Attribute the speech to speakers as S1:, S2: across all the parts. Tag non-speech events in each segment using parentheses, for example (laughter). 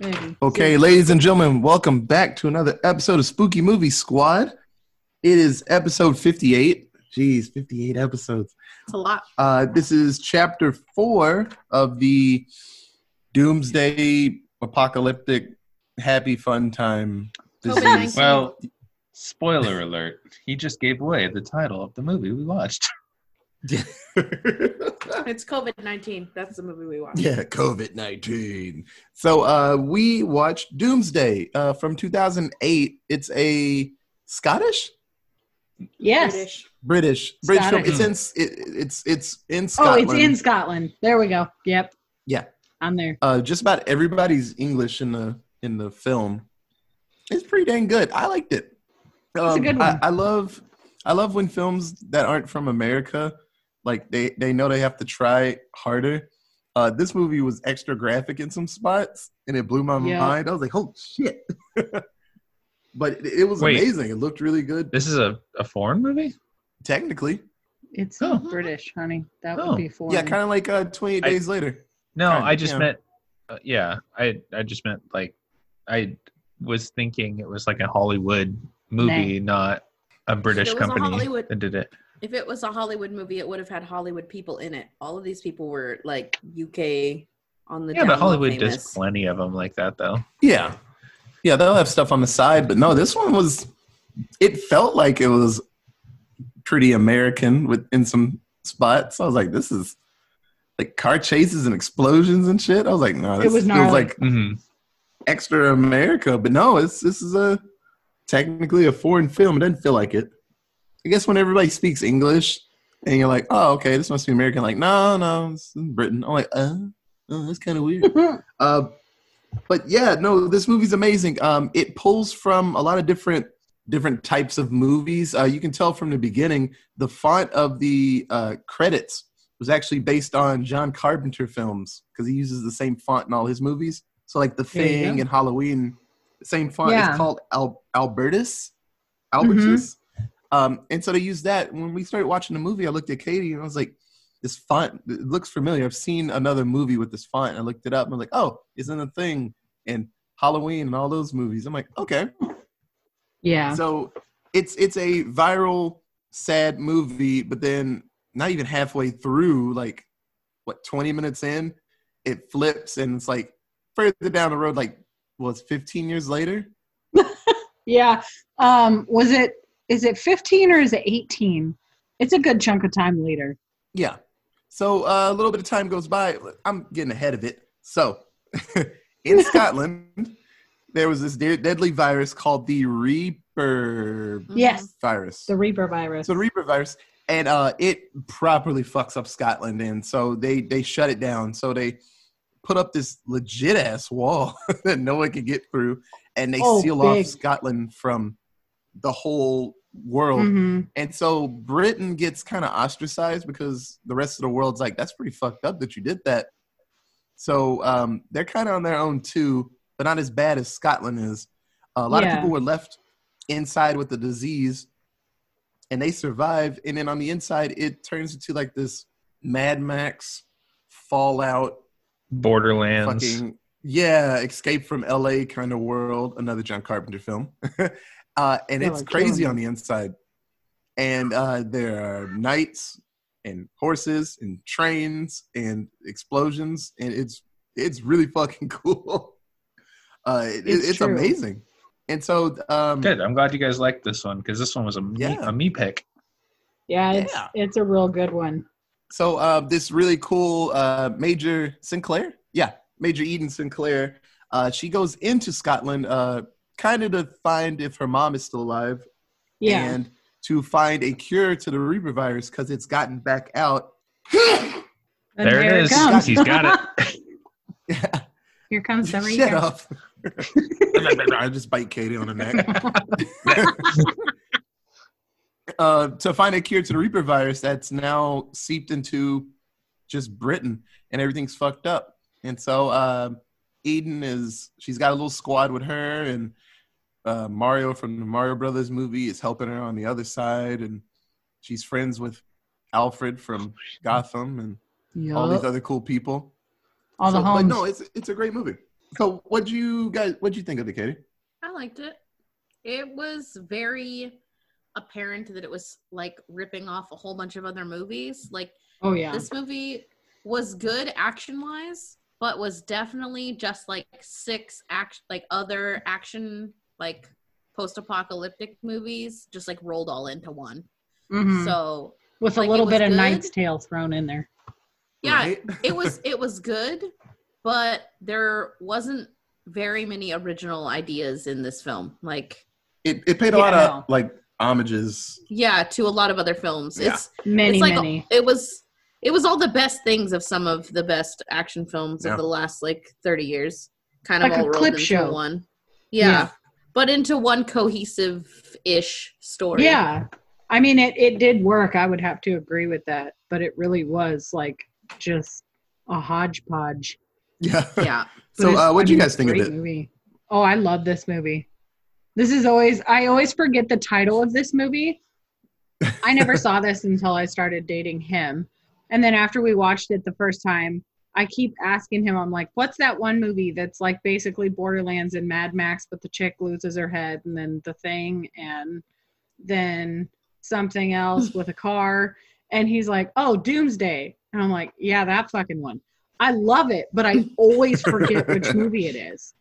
S1: Maybe.
S2: Okay, ladies and gentlemen, welcome back to another episode of Spooky Movie Squad. It is episode 58. Jeez, 58 episodes.
S3: It's a lot.
S2: Uh, this is chapter four of the Doomsday Apocalyptic Happy Fun Time disease.
S3: COVID-19.
S4: Well, spoiler alert. He just gave away the title of the movie we watched. (laughs) (laughs)
S3: It's COVID nineteen. That's the movie we watched.
S2: yeah, COVID 19. So uh, we watched Doomsday uh, from 2008. It's a Scottish?
S1: Yes.
S3: British.
S2: British. British film. It's in, it, it's, it's in Scotland.
S1: Oh, it's in Scotland. There we go. Yep.
S2: Yeah.
S1: I'm there.
S2: uh, just about everybody's English in the in the film. It's pretty dang good. I liked it. Um,
S1: a good
S2: I,
S1: one.
S2: I love I love when films that aren't from America, like they they know they have to try harder. Uh, this movie was extra graphic in some spots, and it blew my
S1: Yeah.
S2: mind. I was like, "Oh shit!" (laughs) but it, it was
S4: Wait.
S2: amazing. It looked really good.
S4: This is a, a foreign movie?
S2: Technically,
S1: It's
S4: Oh.
S1: British, honey. That
S4: Oh.
S1: would be foreign.
S2: yeah, kind of like uh, 28
S4: I-
S2: Days Later.
S4: No,
S2: Kinda,
S4: I just
S2: yeah.
S4: meant uh, yeah, I I just meant like I was thinking it was like a Hollywood movie, not a British
S3: was a
S4: company
S3: Hollywood-
S4: that did it.
S3: If it was a Hollywood movie, it would have had Hollywood people in it. All of these people were like UK on the
S4: Yeah, but Hollywood
S3: famous.
S4: does plenty of them like that though.
S2: Yeah. Yeah, they'll have stuff on the side, but no, this one was it felt like it was pretty American with in some spots. I was like, this is like car chases and explosions and shit. I was like, no, this
S1: It was
S2: feels
S1: gnarly.
S2: like
S4: Mm-hmm.
S2: extra America, but no, it's this is a technically a foreign film. It doesn't feel like it. I guess when everybody speaks English and you're like, oh, okay, this must be American. Like, no, no, it's in Britain. I'm like, uh, oh, that's kind of weird. (laughs) Uh, but yeah, no, this movie's amazing. Um, it pulls from a lot of different different types of movies. Uh, you can tell from the beginning, the font of the uh, credits was actually based on John Carpenter films because he uses the same font in all his movies. So like The Thing and Halloween, same font
S1: Yeah.
S2: is called Al- Albertus. Albertus. Um, and so they used that. When we started watching the movie, I looked at Katie and I was like, this font it looks familiar. I've seen another movie with this font. I looked it up and I'm like, oh, it's in the thing in Halloween and all those movies. I'm like, okay.
S1: yeah.
S2: So it's it's a viral, sad movie, but then not even halfway through, like what, 20 minutes in, it flips and it's like further down the road, like was 15 years later. (laughs)
S1: Yeah. Um, was it is it 15 or is it 18? It's a good chunk of time later.
S2: Yeah. So uh, a little bit of time goes by. I'm getting ahead of it. So (laughs) in (laughs) Scotland, there was this de- deadly virus called the Reaper.
S1: Yes.
S2: virus.
S1: The Reaper virus.
S2: So the Reaper virus, and uh, it properly fucks up Scotland, and so they they shut it down. So they put up this legit ass wall (laughs) that no one could get through, and they
S1: Oh,
S2: seal
S1: big.
S2: off Scotland from the whole world.
S1: Mhm.
S2: And so Britain gets kind of ostracized because the rest of the world's like, that's pretty fucked up that you did that. So um, they're kind of on their own too, but not as bad as Scotland is. a lot
S1: Yeah.
S2: of people were left inside with the disease and they survive. And then on the inside, it turns into like this Mad Max Fallout
S4: Borderlands.
S2: fucking yeah, Escape from L.A. kind of world. Another John Carpenter film, (laughs) uh, and
S1: Feel
S2: it's
S1: like
S2: crazy
S1: killing
S2: on the inside. And uh, there are knights and horses and trains and explosions, and it's it's really fucking (laughs) cool. Uh, it,
S1: It's
S2: it's amazing. And so, um,
S4: Good. I'm glad you guys liked this one because this one was a me,
S2: Yeah.
S4: a me pick.
S1: Yeah, it's
S2: Yeah.
S1: it's a real good one.
S2: So uh, this really cool uh, Major Sinclair, yeah, Major Eden Sinclair. Uh, she goes into Scotland, uh, kind of to find if her mom is still alive,
S1: Yeah.
S2: and to find a cure to the Reaper virus because it's gotten back out. (laughs)
S1: And
S4: There it
S1: here
S4: is.
S1: comes.
S4: He's got it. (laughs)
S2: Yeah,
S1: Here comes the
S2: shut
S1: Reaper.
S2: up. (laughs) I just bite Katie on the neck. Uh, to find a cure to the Reaper virus that's now seeped into just Britain and everything's fucked up. And so uh, Eden is she's got a little squad with her and uh, Mario from the Mario Brothers movie is helping her on the other side and she's friends with Alfred from Gotham and all these other cool people.
S1: All the
S2: So, but no, it's it's a great movie. So what'd you guys what'd you think of it, Katie?
S3: I liked it. It was very apparent that it was like ripping off a whole bunch of other movies. Like
S1: Oh yeah.
S3: this movie was good action wise, but was definitely just like six act like other action like post apocalyptic movies just like rolled all into one.
S1: Mhm.
S3: So
S1: With a
S3: like, it
S1: little bit of
S3: good.
S1: Knight's Tale thrown in there.
S3: yeah,
S2: Right?
S3: it was it was good, but there wasn't very many original ideas in this film. Like
S2: it, it paid a
S1: Yeah,
S2: lot of like homages.
S3: yeah, to a lot of other films.
S2: Yeah.
S3: It's
S1: Many,
S3: it's like
S1: many.
S3: it was it was all the best things of some of the best action films
S2: Yeah.
S3: of the last like 30 years kind of
S1: Like a
S3: all rolled
S1: clip
S3: into
S1: show.
S3: one yeah,
S1: Yeah.
S3: but into one cohesive ish story
S1: Yeah. I mean it it did work. I would have to agree with that, but it really was like just a hodgepodge.
S2: Yeah.
S3: yeah (laughs)
S2: so uh what
S1: do
S2: you guys think of
S1: great
S2: it?
S1: Movie. Oh, I love this movie. This is always I always forget the title of this movie. I never saw this until I started dating him. And then after we watched it the first time, I keep asking him, I'm like, what's that one movie that's like basically Borderlands and Mad Max, but the chick loses her head and then the thing and then something else with a car. And he's like, oh, Doomsday. And I'm like, yeah, that fucking one. I love it, but I always forget which (laughs) movie it is.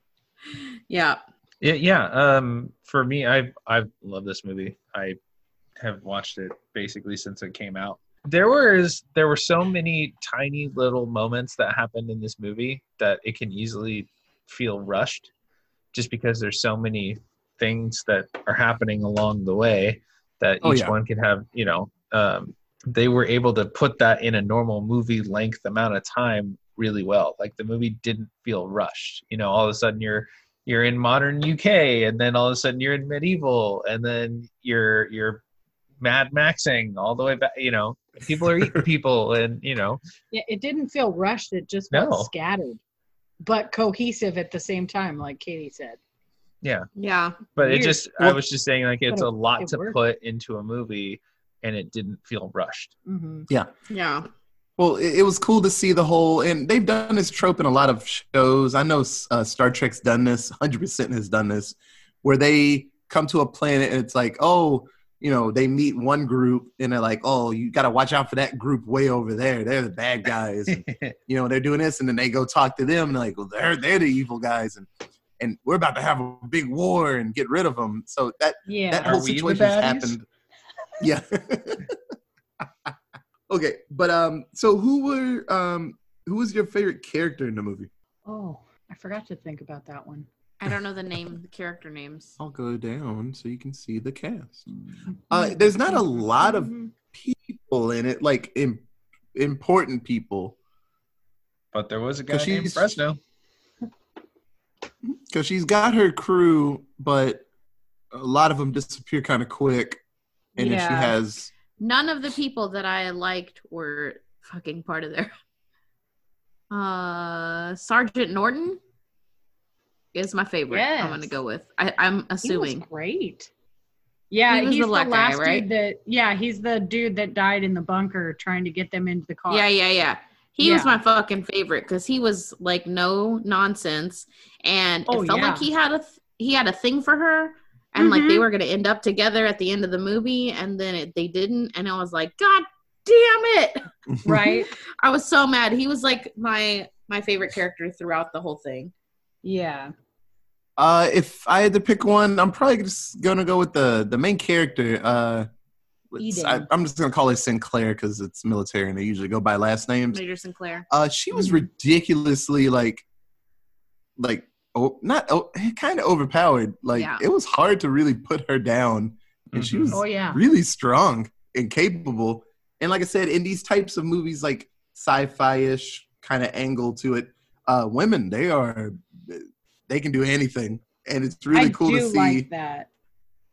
S3: yeah
S4: Yeah, yeah. Um, for me, I I love this movie. I have watched it basically since it came out. There was there were so many tiny little moments that happened in this movie that it can easily feel rushed, just because there's so many things that are happening along the way that
S2: Oh,
S4: each
S2: yeah.
S4: one could have. You know, um, they were able to put that in a normal movie length amount of time really well. Like the movie didn't feel rushed. You know, all of a sudden you're you're in modern UK, and then all of a sudden you're in medieval, and then you're you're Mad Maxing all the way back. You know, people are eating (laughs) people, and you know,
S1: Yeah, it didn't feel rushed. It just felt
S4: No.
S1: scattered, but cohesive at the same time, like Katie said.
S3: yeah Yeah.
S4: but
S1: Weird.
S4: it just I was just saying like it's
S1: But
S4: a lot
S1: it
S4: to
S1: worked.
S4: put into a movie, and it didn't feel rushed.
S1: hmm
S3: yeah
S2: Well, it, it was cool to see the whole, and they've done this trope in a lot of shows. I know uh, Star Trek's done this, (laughs) 100% has done this, where they come to a planet and it's like, oh, you know, they meet one group and they're like, oh, you got to watch out for that group way over there. They're the bad guys. And, (laughs) you know, they're doing this, and then they go talk to them and they're like, well, they're, they're the evil guys. And, and we're about to have a big war and get rid of them. So that
S1: Yeah.
S2: that whole
S4: we
S2: situation happened. Yeah. (laughs) okay, but um, so who were um, who was your favorite character in the movie?
S1: oh, I forgot to think about that one.
S3: i don't know the name the character names
S2: I'll go down so you can see the cast. Uh, there's not a lot of
S1: Mhm.
S2: people in it, like Im- important people,
S4: But there was a guy
S2: Because
S4: named
S2: she's-
S4: Fresno. (laughs)
S2: because she's got her crew, but a lot of them disappear kind of quick, and then she has.
S3: None of the people that i liked were fucking part of there (laughs) uh sergeant norton is my favorite i'm gonna go with I, i'm
S1: He was
S3: assuming
S1: great. Yeah,
S3: He was
S1: he's
S3: the
S1: the,
S3: black guy,
S1: last
S3: right?
S1: dude that. Yeah, he's the dude that died in the bunker trying to get them into the car.
S3: Yeah, yeah, yeah. He was my fucking favorite because he was like no nonsense, and
S1: Oh,
S3: it felt like he had a th- he had a thing for her, and like they
S1: Mhm.
S3: were gonna end up together at the end of the movie, and then it, they didn't, and I was like, God damn it! (laughs)
S1: Right.
S3: I was so mad. He was like my my favorite character throughout the whole thing.
S1: Yeah.
S2: Uh, if I had to pick one, I'm probably just gonna go with the the main character. Uh, I, I'm just gonna call her Sinclair because it's military and they usually go by last names.
S3: Major Sinclair.
S2: Uh, she was ridiculously like, like oh, not oh, kind of overpowered. Like
S3: Yeah.
S2: it was hard to really put her down, and she
S4: Mhm.
S2: was
S1: Oh yeah.
S2: really strong and capable. And like I said, in these types of movies, like sci-fi-ish kind of angle to it, uh, women they are they can do anything, and it's really
S1: I
S2: cool
S1: do
S2: to see.
S1: like that.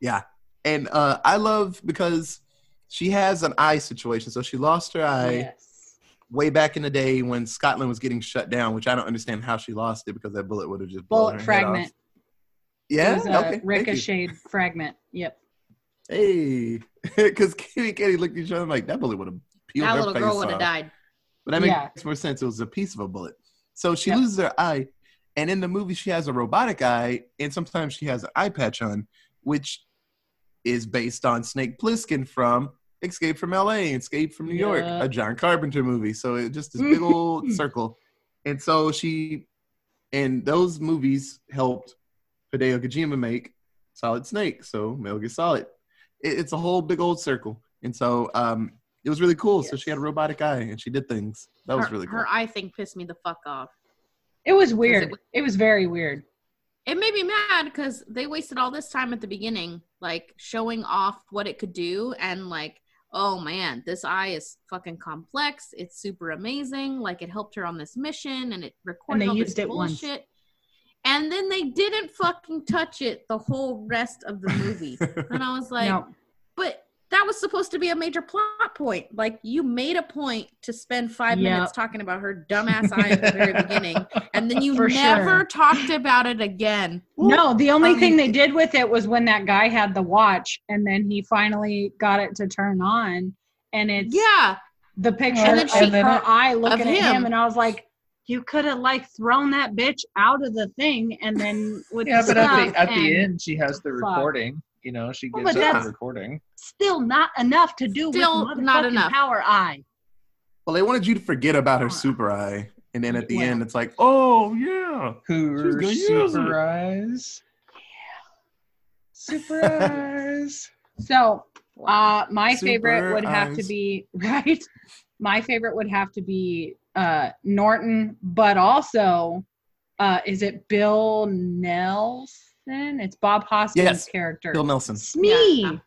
S2: Yeah, and uh, I love because she has an eye situation. So she lost her eye
S1: yes.
S2: Way back in the day when Scotland was getting shut down, which I don't understand how she lost it because that bullet would have just blown her
S1: Bullet
S2: head
S1: fragment.
S2: off. Yeah,
S1: It was a
S2: okay,
S1: ricocheted fragment. Yep.
S2: Hey, because Kitty and Katie looked at each other like that bullet would have peeled
S3: That
S2: her
S3: little girl would have died.
S2: But that makes
S1: Yeah.
S2: more sense. It was a piece of a bullet. So she
S1: Yep.
S2: loses her eye, And in the movie, she has a robotic eye, and sometimes she has an eye patch on, which is based on Snake Plissken from Escape from L.A. Escape from New York, a John Carpenter movie. So it just this big old (laughs) circle. And so she, and those movies helped Hideo Kojima make Solid Snake. So Metal Gear Solid. It, it's a whole big old circle. And so um, it was really cool. So she had a robotic eye and she did things. That was really cool.
S3: her eye thing pissed me the fuck off.
S1: It was weird.
S3: was-
S1: It was very weird.
S3: It made me mad because they wasted all this time at the beginning, like showing off what it could do, and like, oh man, this eye is fucking complex. It's super amazing. Like it helped her on this mission, and it recorded
S1: they
S3: all this
S1: it once.
S3: bullshit. And then they didn't fucking touch it the whole rest of the movie, (laughs) and I was (laughs) like,
S1: no,
S3: but that was supposed to be a major plot point. Like you made a point to spend five
S1: Yep.
S3: minutes talking about her dumbass eye at the very beginning, and then (laughs) you
S1: For
S3: never
S1: sure.
S3: talked about it again.
S1: no. The only
S3: um,
S1: thing they did with it was when that guy had the watch, and then he finally got it to turn on, and it's
S3: Yeah,
S1: the picture
S3: And then
S1: of
S3: she-
S1: her eye looking
S3: of
S1: at him.
S3: him.
S1: and I was like, you could have like thrown that bitch out of the thing, and then with
S4: Yeah,
S1: the
S4: but at the at the end, she has the
S1: Fuck.
S4: recording. You know, she
S1: Well,
S4: gives
S1: but
S4: us the recording.
S1: still not enough to do
S3: Still
S1: with
S3: not
S1: motherfucking
S3: enough.
S1: power eye.
S2: well, they wanted you to forget about her super eye. And then at the
S1: Well.
S2: end, it's like, oh, yeah.
S4: Her
S2: gonna use it.
S4: super eyes. Yeah. Super (laughs) eyes.
S1: So Uh, my
S2: Super
S1: favorite would have to be (laughs) right. My favorite would have to be uh, Norton, but also, uh, is it Bill Nelson? It's Bob Hoskins'
S2: Yes,
S1: character.
S2: Bill Nelson.
S1: Smee,
S3: Yeah.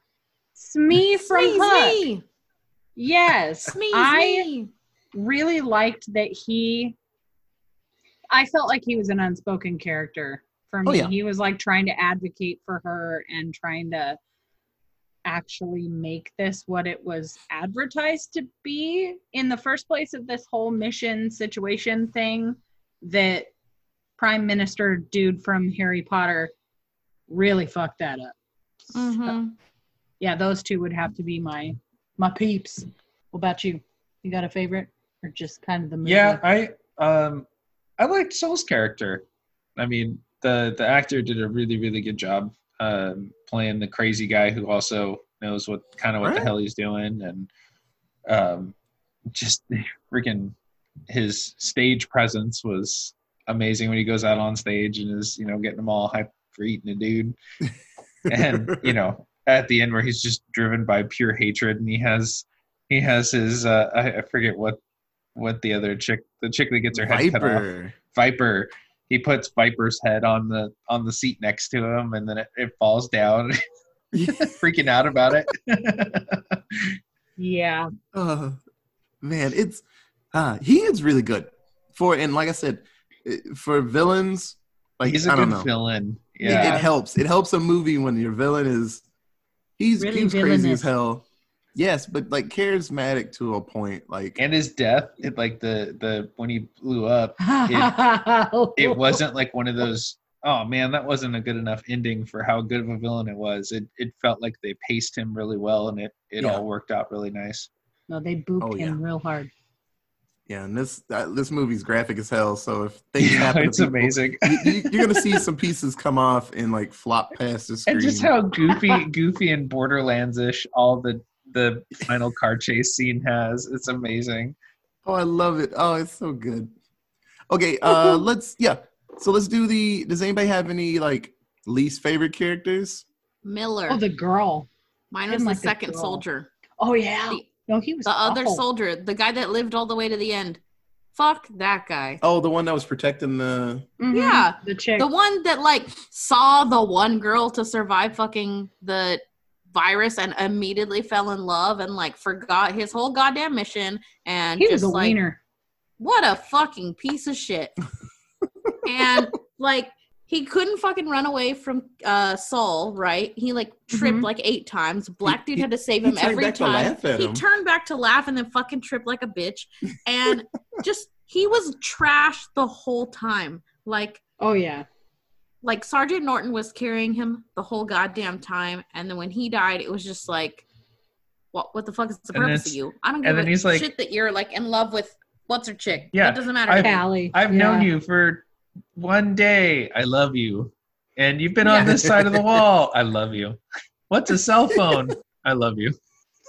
S1: Smee from
S3: Smee,
S1: Hook.
S3: Smee,
S1: Yes,
S3: Smee,
S1: I
S3: Smee.
S1: really liked that he. I felt like he was an unspoken character for
S2: Oh,
S1: me.
S2: yeah.
S1: He was like trying to advocate for her and trying to actually make this what it was advertised to be in the first place of this whole mission situation thing that prime minister dude from harry potter really fucked that up So,
S3: Mhm.
S1: yeah those two would have to be my my peeps what about you you got a favorite or just kind of the movie?
S4: Yeah, I um I liked Sol's character. I mean, the the actor did a really really good job um, playing the crazy guy who also knows what kind of what
S2: Right.
S4: the hell he's doing and um just freaking his stage presence was amazing when he goes out on stage and is you know getting them all hyped for eating a dude. (laughs) And you know at the end where he's just driven by pure hatred and he has he has his uh I, I forget what what the other chick the chick that gets her head cut off.
S2: Viper.
S4: viper. He puts viper's head on the on the seat next to him and then it, it falls down. (laughs) (laughs) Freaking out about it.
S1: Yeah.
S2: Oh man, it's uh he is really good for and like I said, eh, for villains, like
S4: he's a
S2: I don't
S4: good
S2: know.
S4: villain.
S2: It-
S4: yeah
S2: It, helps. It helps a movie when your villain is he's
S1: Really
S2: he's crazy as hell. Yes, but like charismatic to a point. Like
S4: and his death it like the the when he blew up (laughs)
S1: it,
S4: it (laughs) wasn't like one of those oh man that wasn't a good enough ending for how good of a villain it was it it felt like they paced him really well and it it
S2: Yeah.
S4: all worked out really nice
S1: no they booped
S2: Oh,
S1: him real hard
S2: yeah, and this uh, this movie's graphic as hell. So if things
S4: yeah,
S2: happen, to
S4: it's
S2: people,
S4: amazing
S2: You, you- you're gonna see some pieces come off and like flop past the screen.
S4: and just how goofy goofy and borderlands-ish all the the final car chase scene has it's amazing
S2: Oh, I love it. Oh, it's so good. Okay, uh (laughs) let's yeah. So let's do the does anybody have any like least favorite characters?
S3: Miller.
S1: oh the girl
S3: Mine was the
S1: the
S3: second
S1: girl.
S3: soldier.
S1: oh yeah
S3: The-
S1: no he was
S3: The other soldier, the guy that lived all the way to the end. Fuck that guy.
S2: Oh, the one that was protecting the
S1: Mhm.
S3: Yeah.
S1: the chick
S3: The one that like saw the one girl to survive fucking the virus and immediately fell in love and like forgot his whole goddamn mission and
S1: he was a
S3: like
S1: wiener
S3: what a fucking piece of shit. (laughs) and like he couldn't fucking run away from uh Saul, right? He like tripped
S1: Mhm.
S3: like eight times. Black
S2: He-
S3: dude had to save
S2: he
S3: him
S2: turned
S3: every time. he
S2: him.
S3: turned back to laugh and then fucking tripped like a bitch. (laughs) And just he was trash the whole time. Like
S1: oh yeah
S3: like Sergeant Norton was carrying him the whole goddamn time, and then when he died, it was just like, what? What the fuck is the
S4: And
S3: purpose of you? I don't
S4: and
S3: give
S4: then
S3: a
S4: he's like-
S3: shit that you're like in love with what's her chick.
S4: Yeah,
S3: it doesn't matter.
S4: I've-
S1: Callie
S4: i've
S1: yeah.
S4: known you for one day, I love you. And you've been on this side of the wall. (laughs) I love you. What's a cell phone? I love you. (laughs)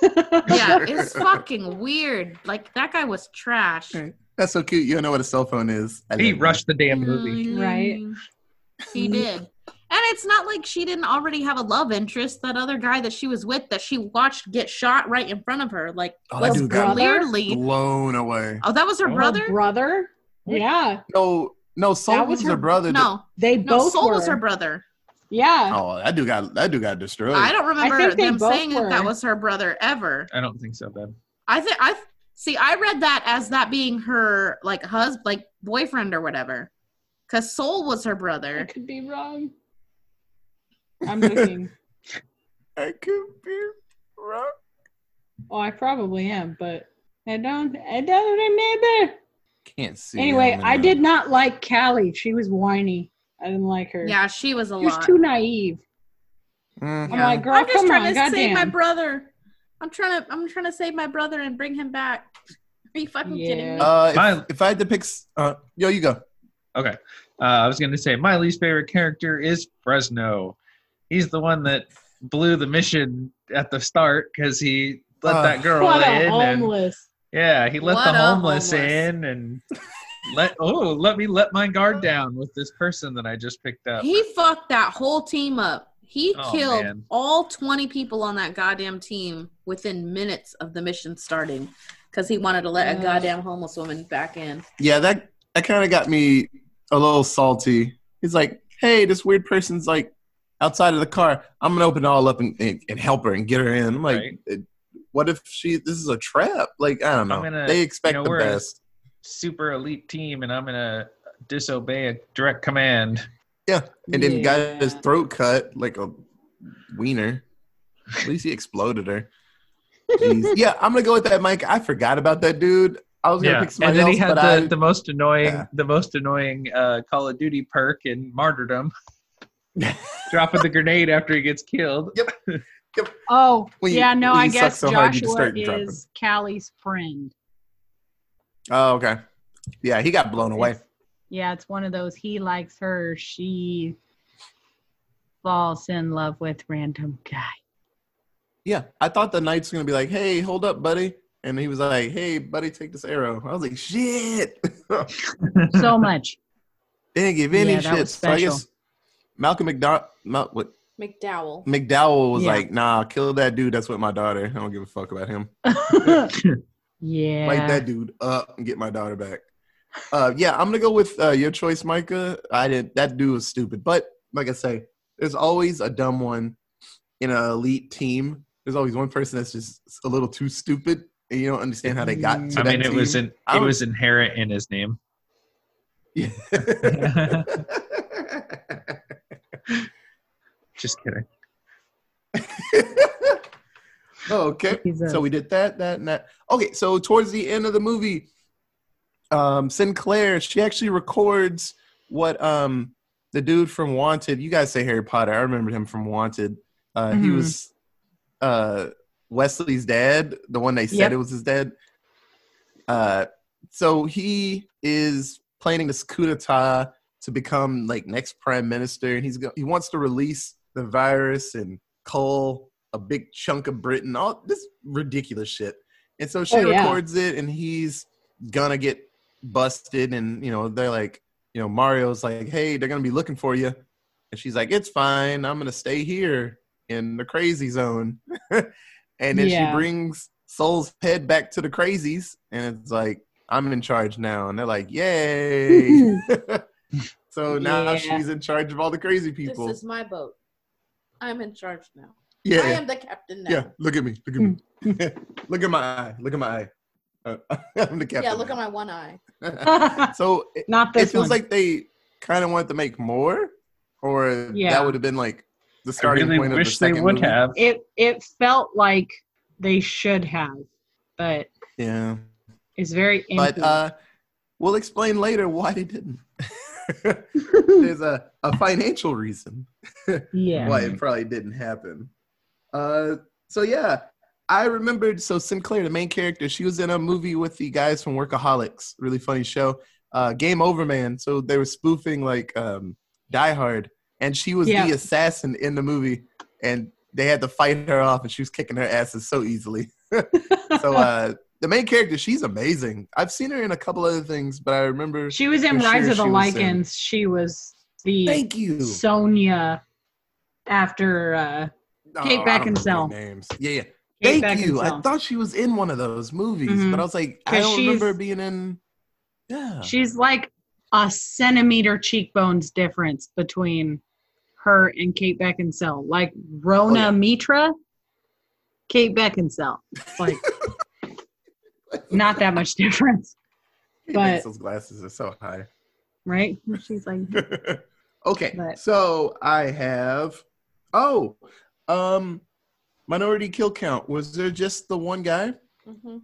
S3: Yeah, it's fucking weird. Like that guy was trash.
S2: That's so cute. You don't know what a cell phone is. I
S4: He
S2: love you.
S4: rushed the damn movie.
S3: Mm,
S1: Right.
S3: He did. And it's not like she didn't already have a love interest. That other guy that she was with, that she watched get shot right in front of her, like
S2: Oh,
S3: was clearly.
S2: blown away.
S3: Oh, that was her
S4: Oh,
S3: brother.
S1: brother. Yeah,
S2: No, no, Sol
S1: That
S2: was,
S1: was
S2: her
S1: her-
S2: brother.
S3: No,
S1: they
S3: no,
S1: both
S3: Sol
S1: were.
S3: was her brother.
S1: Yeah,
S2: Oh, that dude got that dude got destroyed.
S3: I don't remember
S1: think they
S3: them
S1: both
S3: saying that that was her brother ever.
S4: I don't think so, Ben.
S3: I think I see. I read that as that being her like husband, like boyfriend or whatever. Cause Sol was her brother.
S1: I could be wrong. I'm looking. (laughs)
S2: I could be wrong.
S1: oh, I probably am, but I don't. I don't remember.
S2: Can't see.
S1: Anyway, I did not like Callie. She was whiny. I didn't like her.
S3: Yeah, she was a
S1: she was too naive.
S2: Mm.
S1: I'm like, girl,
S3: I'm just
S1: come
S3: trying
S1: on,
S3: to save my brother. I'm trying to. I'm trying to save my brother and bring him back. (laughs) Are you fucking kidding me?
S2: Uh, if,
S4: My-
S2: if I had to pick, uh, yo, you go.
S4: Okay. Uh, I was going to say my least favorite character is Fresno. He's the one that blew the mission at the start because he let
S2: Uh,
S4: that girl
S1: What a
S4: in. And,
S1: homeless.
S4: Yeah, he let
S3: What
S4: the homeless,
S3: homeless.
S4: in and let oh let me let my guard down with this person that I just picked up.
S3: He fucked that whole team up. He
S4: Oh,
S3: killed
S4: man.
S3: all 20 people on that goddamn team within minutes of the mission starting because he wanted to let a goddamn homeless woman back in.
S2: Yeah, that that kind of got me a little salty. He's like, "Hey, this weird person's like outside of the car. I'm gonna open it all up and, and, and help her and get her in." I'm like,
S4: Right.
S2: "It- "What if she? This is a trap? Like, I don't know.
S4: I'm gonna-
S2: they expect
S4: you know,
S2: the best."
S4: Super elite team, and I'm gonna disobey a direct command.
S2: Yeah, and then got his throat cut like a wiener. At least he exploded her. Jeez. (laughs) Yeah, I'm gonna go with that, Mike. I forgot about that dude. I was gonna
S4: Yeah,
S2: pick
S4: and
S2: somebody
S4: then
S2: else,
S4: he had the,
S2: I,
S4: the most annoying
S2: Yeah.
S4: the most annoying uh, Call of Duty perk in martyrdom, (laughs) dropping the grenade after he gets killed. (laughs)
S1: Oh, yeah, no, I guess
S2: so hard, you just
S1: Joshua is Callie's friend.
S2: oh, okay. Yeah, he got blown away.
S1: It's- yeah, it's one of those he likes her, she falls in love with random guy.
S2: Yeah, I thought the knight's gonna be like, "Hey, hold up, buddy," and he was like, "Hey, buddy, take this arrow." I was like, "Shit!"
S1: So much. (laughs)
S2: Didn't give any
S1: Yeah,
S2: shit. So I guess Malcolm McDowell, Mal- what
S3: McDowell.
S2: McDowell was
S1: Yeah.
S2: like, "Nah, kill that dude. That's what my daughter. I don't give a fuck about him. (laughs)
S1: yeah.
S2: Light that dude up and get my daughter back." Uh, yeah, I'm gonna go with uh, your choice, Micah. I didn't. that dude was stupid, but like I say, there's always a dumb one in an elite team. There's always one person that's just a little too stupid, and you don't understand how they got to
S4: I
S2: that
S4: mean, it was
S2: team.
S4: in,
S2: I
S4: it
S2: don't-
S4: was inherent in his name.
S2: Yeah. (laughs) (laughs)
S4: Just kidding. (laughs)
S2: oh, okay.
S1: Jesus.
S2: So we did that, that, and that. Okay, so towards the end of the movie, um, Sinclair, she actually records what um the dude from Wanted. You guys say Harry Potter. I remember him from Wanted. Uh, He
S1: Mhm.
S2: was uh Wesley's dad, the one they said
S1: Yep.
S2: it was his dad. Uh, so he is planning this coup d'état to become like next prime minister, and he's go- he wants to release the virus and cull a big chunk of Britain. All this ridiculous shit. And so she
S1: Oh, yeah.
S2: records it, and he's gonna get busted. And you know they're like, you know, Mario's like, hey, they're gonna be looking for you, and she's like, it's fine, I'm gonna stay here in the crazy zone. (laughs) and then
S1: Yeah.
S2: she brings Sol's head back to the crazies, and it's like, I'm in charge now, and they're like, yay. (laughs) (laughs) so now
S1: Yeah.
S2: she's in charge of all the crazy people.
S3: This is my boat. I'm in charge now.
S2: yeah,
S3: I
S2: yeah.
S3: am the captain now.
S2: Yeah, look at me. Look at me. (laughs) (laughs) look at my eye. Look at my eye. Uh, (laughs) I'm the captain.
S3: Yeah, look at my one eye.
S2: so it,
S1: Not
S2: it feels
S1: one.
S2: like they kind of wanted to make more, or
S1: Yeah.
S2: that would have been like the starting
S4: really
S2: point of the
S4: wish they
S2: second
S4: would
S2: movie.
S4: have.
S1: it it felt like they should have, but
S2: Yeah,
S1: it's very
S2: but uh, we'll explain later why they didn't. (laughs) There's a, a financial reason.
S1: yeah.
S2: why it probably didn't happen. Uh, so yeah, I remembered. So Sinclair, the main character, she was in a movie with the guys from Workaholics, really funny show. uh, Game Over Man. So they were spoofing like um, Die Hard, and she was
S1: Yeah.
S2: the assassin in the movie, and they had to fight her off, and she was kicking her asses so easily. (laughs) so uh, the main character, she's amazing. I've seen her in a couple other things, but I remember.
S1: She was in Rise
S2: sure
S1: of the
S2: she was
S1: Lycans. She was the
S2: Thank you.
S1: Sonja after uh, Kate
S2: Oh, I
S1: Beckinsale.
S2: Names. Yeah, yeah.
S1: Kate
S2: Thank you. I thought she was in one of those movies,
S1: Mhm.
S2: but I was like, I don't remember being in. Yeah.
S1: She's like a centimeter cheekbones difference between her and Kate Beckinsale. Like Rhona
S2: Oh, yeah.
S1: Mitra, Kate Beckinsale. Like (laughs) not that much difference, but-
S2: makes those glasses are so high.
S1: right? She's like (laughs)
S2: okay,
S1: But-
S2: so I have. Oh, um, minority kill count. Was there just the one guy?
S3: Mhm.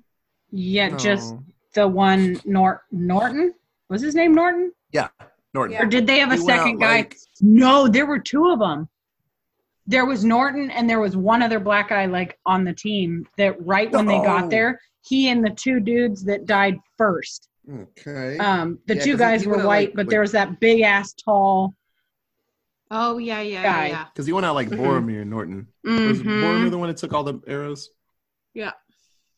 S1: yeah, just the one Nor- Norton. Was his name Norton?
S2: yeah, Norton.
S3: Yeah.
S1: Or did they have a
S2: He
S1: second guy?
S2: like-
S1: No, there were two of them. There was Norton and there was one other black guy like on the team that right when they
S2: Oh.
S1: got there, he and the two dudes that died first.
S2: Okay.
S1: Um, the
S2: Yeah,
S1: two
S2: 'cause he-
S1: guys were white,
S2: like-
S1: but
S2: like-
S1: there was that big ass tall.
S3: Oh yeah, yeah,
S1: Guy.
S3: yeah, yeah.
S2: Because he went out like
S1: Mhm.
S2: Boromir Norton. Was
S1: Mhm.
S2: Boromir the one that took all the arrows?
S3: Yeah.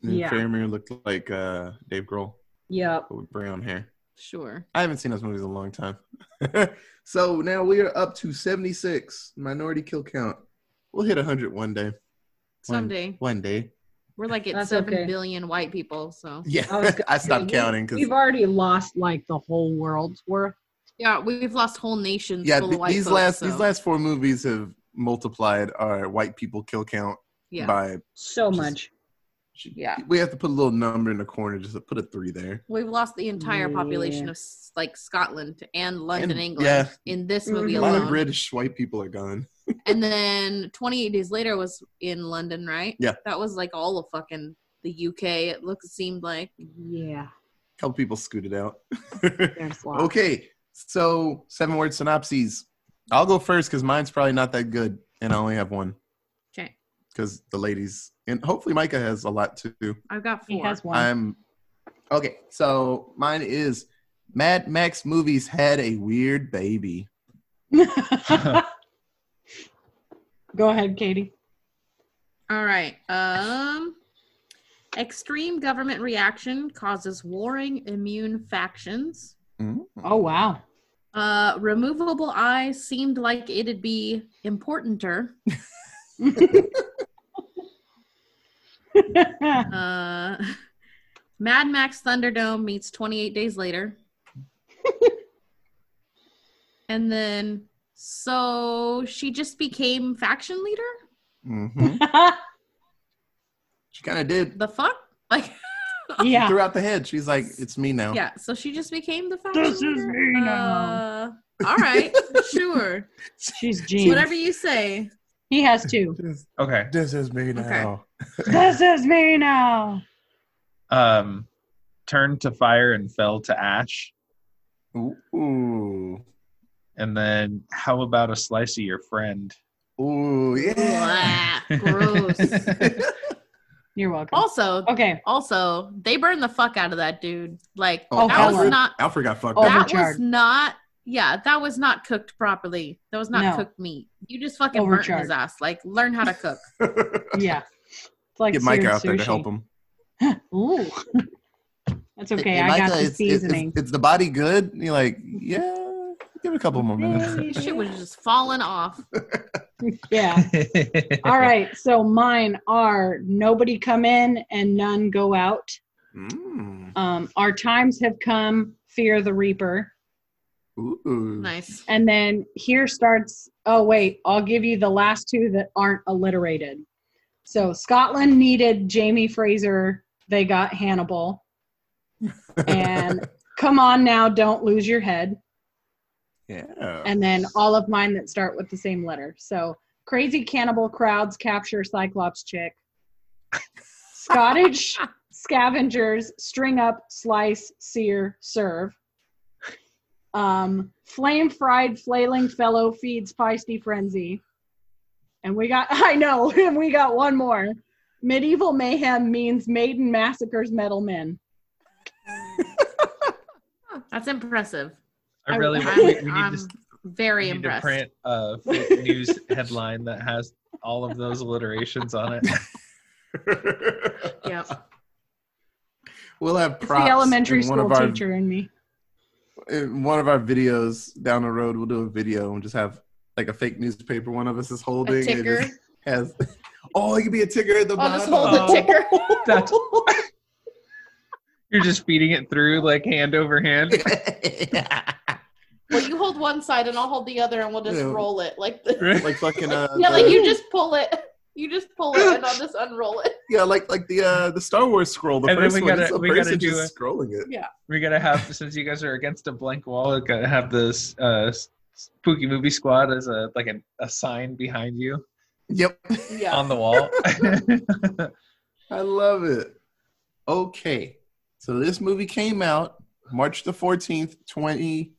S2: And
S1: Yeah.
S2: Faramir looked like uh, Dave Grohl,
S1: Yep.
S2: but with brown hair.
S3: Sure.
S2: I haven't seen those movies in a long time. (laughs) so now we are up to 76 minority kill count. We'll hit 100 one day. One-
S3: Someday.
S2: One day.
S3: We're like at
S1: That's
S3: seven billion
S1: okay.
S3: white people, so
S2: Yeah.
S1: I
S2: I stopped
S1: we-
S2: counting because
S1: We've already lost like the whole world's worth.
S3: yeah, we've lost whole nations
S2: yeah,
S3: full
S2: th-
S3: of white
S2: these
S3: folks,
S2: last
S3: so,
S2: these last four movies have multiplied our white people kill count
S3: yeah.
S2: by.
S1: So
S2: Just-
S1: much.
S3: Yeah.
S2: We have to put a little number in the corner just to put a three there.
S3: We've lost the entire population of like Scotland and London,
S2: And-
S3: England
S2: yeah.
S3: in this movie
S1: Mhm.
S2: A lot of. British white people are gone.
S3: And then 28 days later was in London, right?
S2: Yeah.
S3: That was like all of fucking the UK. It looked seemed like
S1: Yeah.
S2: A couple people scooted out. (laughs) Okay, so seven word synopses. I'll go first because mine's probably not that good, and I only have one
S3: okay.
S2: because the ladies and hopefully Micah has a lot too.
S3: I've got four.
S1: He
S3: four.
S1: has one.
S2: I'm okay. So mine is Mad Max movies had a weird baby. (laughs) (laughs)
S1: Go ahead, Katie.
S3: All right. Um extreme government reaction causes warring immune factions.
S2: Mm.
S1: Oh wow.
S3: Uh removable eye seemed like it'd be importanter. (laughs) Uh Mad Max Thunderdome meets 28 days later. (laughs) and then so she just became faction leader?
S2: hmm (laughs) She kind of did.
S3: The fuck? Like (laughs)
S1: yeah.
S2: Throughout the head, she's like, "It's me now."
S3: Yeah, so she just became the faction
S1: This is
S3: leader?
S1: me now.
S3: Uh, all right, (laughs) sure.
S1: She's Jean.
S3: Whatever you say.
S1: He has two.
S2: This,
S4: Okay.
S2: this is me now.
S1: this is me now.
S4: Um, turned to fire and fell to ash.
S2: Ooh,
S4: And then how about a slice of your friend?
S2: ooh, yeah.
S3: Blah, (laughs) gross. (laughs)
S1: You're welcome.
S3: Also,
S1: Okay.
S3: also, they burned the fuck out of that dude. Like
S2: Oh,
S3: that was not
S2: Alfred got fucked up.
S3: that was not yeah, that was not cooked properly. That was not
S1: No.
S3: cooked meat. You just fucking burnt his ass. Like learn how to cook. (laughs)
S1: Yeah. It's like
S2: Get Micah
S1: seared
S2: out there to help him.
S1: Ooh. That's okay.
S2: Hey,
S1: I
S2: Micah,
S1: got the
S2: it's- it's-
S1: seasoning.
S2: It's, it's the body good? And you're like, yeah, give it a couple more minutes.
S3: Shit was just falling off. (laughs)
S1: yeah. All right. So mine are nobody come in and none go out.
S2: Mm.
S1: Um, our times have come. Fear the Reaper.
S2: Ooh.
S3: Nice.
S1: And then here starts. Oh wait, I'll give you the last two that aren't alliterated. So Scotland needed Jamie Fraser. They got Hannibal. (laughs) And come on now, don't lose your head.
S2: Yeah.
S1: And then all of mine that start with the same letter. So crazy cannibal crowds capture Cyclops chick. (laughs) Scottish scavengers string up, slice, sear, serve. Um, flame fried flailing fellow feeds feisty frenzy. And we got, (laughs) I know, (laughs) and we got one more. Medieval mayhem means maiden massacres metal men.
S3: That's impressive.
S4: I
S1: I-
S4: really
S1: I'm-
S4: we, we need
S3: I'm
S4: to,
S3: very
S4: we need to
S3: impressed.
S4: print a fake news (laughs) headline that has all of those alliterations on it. (laughs)
S3: Yep.
S2: We'll have
S1: It's the elementary
S2: in one
S1: school
S2: of our
S1: teacher in me.
S2: in one of our videos down the road. We'll do a video and just have like a fake newspaper. One of us is holding. and it
S3: ticker.
S2: just has. (laughs) Oh, it could be a ticker at the
S3: I'll just
S2: bottom.
S3: hold the oh,
S4: ticker. You're just feeding it through like hand over hand.
S3: Well, you hold one side and I'll hold the other, and we'll just
S2: Yeah.
S3: roll it like (laughs) the.
S2: like fucking uh,
S3: Yeah, like you just pull it. You just pull it, and I'll just unroll it. (laughs)
S2: yeah, like like the uh the Star Wars scroll. The
S4: And then
S2: first
S4: we
S2: one,
S4: gotta-
S2: it's a
S4: we gotta
S2: person
S4: do
S2: just scrolling it.
S4: Yeah, we gotta have since you guys are against a blank wall, we gotta have this uh, spooky movie squad as a like a, a sign behind you
S2: Yep,
S3: Yeah.
S4: on the wall. (laughs)
S2: I love it. Okay, so this movie came out March the fourteenth, 20,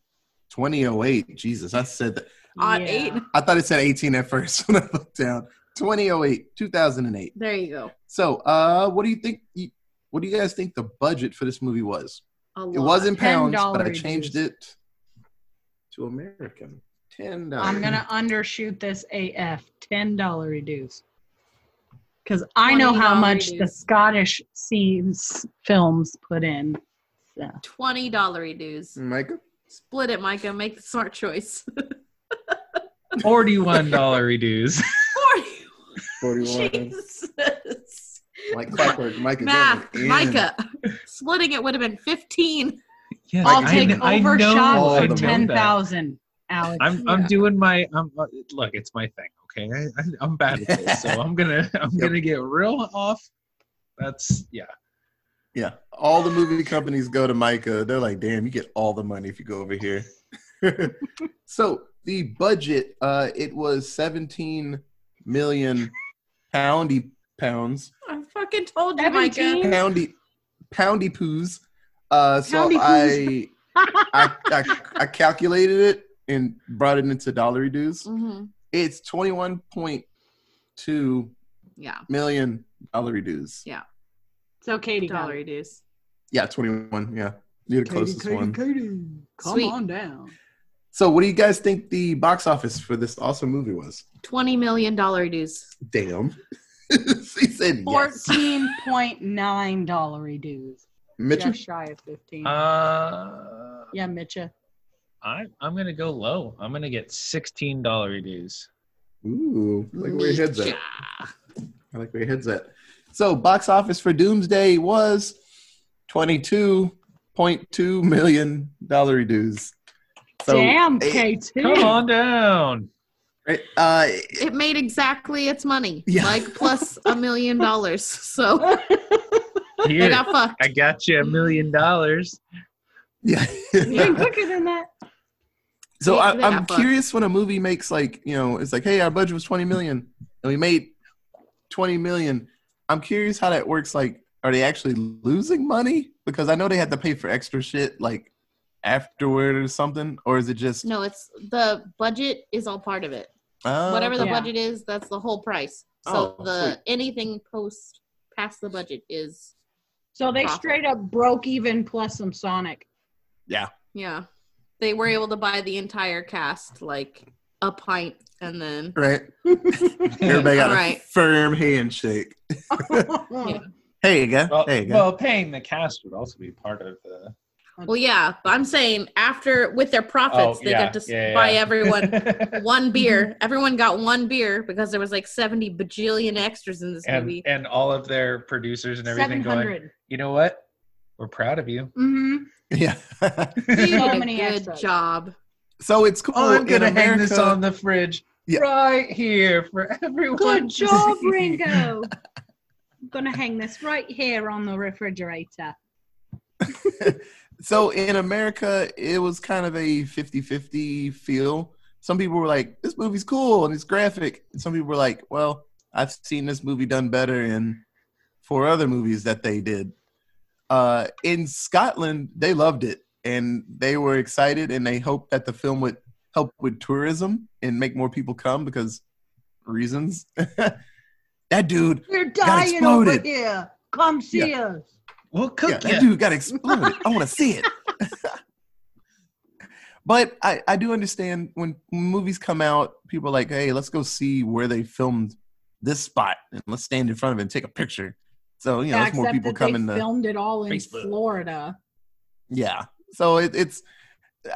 S2: 2008. Jesus, I said that.
S3: On
S1: Yeah.
S3: eight.
S2: I thought it said eighteen at first (laughs) when I looked down. 2008, 2008.
S3: There you go.
S2: So, uh, what do you think? you- What do you guys think the budget for this movie was?
S3: A
S2: It was in pounds, but I changed it to American. Ten dollars.
S1: I'm gonna undershoot this AF. Ten dollar reduce. Because I know how much the
S3: reduce. Scottish
S1: Scottish scenes films put in. So.
S3: twenty dollar dues.
S2: Micah.
S3: Split it, Micah. Make the smart choice. (laughs)
S4: Forty-one dollar reduce.
S3: Forty.
S2: Forty-one.
S3: Jesus.
S2: Like clockwork. Micah.
S3: Math,
S2: going.
S3: Micah. Splitting it would have been fifteen.
S4: Yes,
S1: I'll
S4: I
S1: take
S4: kn- I know,
S1: overshot
S4: I
S1: for
S2: of
S4: know
S2: them.
S1: ten
S4: that.
S1: thousand, Alex.
S4: I'm I'm doing my I'm uh, look. It's my thing. Okay, I, I, I'm bad at this, so I'm gonna I'm
S2: Yep.
S4: gonna get real off. That's yeah.
S2: Yeah. All the movie companies go to Micah. They're like, damn, you get all the money if you go over here. (laughs) so the budget, uh, it was 17 million poundy pounds.
S3: I fucking told you, Micah.
S2: Poundy poundy poos. Uh so
S1: Poundy
S2: I, (laughs) I I I calculated it and brought it into dollar reduce.
S3: hmm
S2: It's 21.2
S3: Yeah,
S2: million dollar reduce.
S1: So Katie got
S3: dollar
S1: it.
S3: dues.
S2: Yeah, 21. Yeah. You're the closest one.
S1: Katie, come
S3: Sweet.
S1: on down.
S2: So, what do you guys think the box office for this awesome movie was?
S3: Twenty million dollar dues.
S2: Damn. (laughs) she said yes.
S1: Fourteen point nine dollar reduce.
S2: Mitchell?
S1: Just shy of fifteen.
S4: Uh,
S1: yeah, Mitcha.
S4: I I'm gonna go low. I'm gonna get sixteen dollar reduce.
S2: Ooh, I like where your head's at. I like where your head's at. So, box office for Doomsday was $22.2 million reduce. So,
S1: Damn, K2.
S4: Come on down.
S2: right, Uh,
S3: It made exactly its money.
S2: Yeah.
S3: Like plus a million dollars. So they
S4: Here,
S3: got fucked.
S4: I got you a million dollars.
S2: yeah.
S1: Even quicker than that.
S2: So
S3: They-
S2: I,
S3: they
S2: I'm
S3: got fucked.
S2: curious when a movie makes like you know it's like hey our budget was 20 million and we made 20 million. I'm curious how that works. Like, are they actually losing money because I know they had to pay for extra shit like afterward or something, or is it just
S3: No, it's the budget is all part of it.
S2: Oh,
S3: Whatever the
S1: Yeah.
S3: budget is, that's the whole price. Oh, so
S2: Oh,
S3: the
S2: sweet.
S3: anything post past the budget is
S1: So they
S3: Profit.
S1: straight up broke even plus some Sonic.
S2: yeah
S3: yeah. They were able to buy the entire cast like a pint and then
S2: right? (laughs) Everybody got
S3: Right.
S2: a firm handshake. (laughs) Hey, you go.
S4: Well,
S2: Hey, you go.
S4: well, paying the cast would also be part of the.
S3: well yeah, but I'm saying after with their profits
S4: Oh,
S3: they
S4: yeah,
S3: got to
S4: yeah,
S3: buy
S4: yeah.
S3: everyone (laughs) one beer. Everyone got one beer because there was like 70 bajillion extras in this
S4: and
S3: movie.
S4: and all of their producers and everything going. You know what? We're proud of you.
S1: Mm-hmm.
S2: yeah.
S3: You did a good
S1: extras.
S3: job.
S2: So it's cool.
S4: I'm gonna hang this on the fridge
S2: Yeah.
S4: right here for (laughs) everyone.
S1: Good job. Ringo. (laughs) I'm gonna hang this right here on the refrigerator. (laughs)
S2: so in America, it was kind of a 50-50 feel. Some people were like, "This movie's cool and it's graphic," and some people were like, "Well, I've seen this movie done better in four other movies that they did." Uh, in Scotland, they loved it and they were excited and they hoped that the film would help with tourism and make more people come because reasons. (laughs) that dude,
S1: We're
S2: dying over exploded.
S1: here. Come see us.
S4: We'll
S2: yeah, that dude got (laughs) exploded. I want to see it. (laughs) But I, I do understand when movies come out, people are like, hey, let's go see where they filmed this spot and let's stand in front of it and take a picture. So, you know,
S1: Yeah,
S2: there's more people
S1: that they
S2: coming to.
S1: filmed it all in
S2: Facebook.
S1: Florida.
S2: Yeah. So it, it's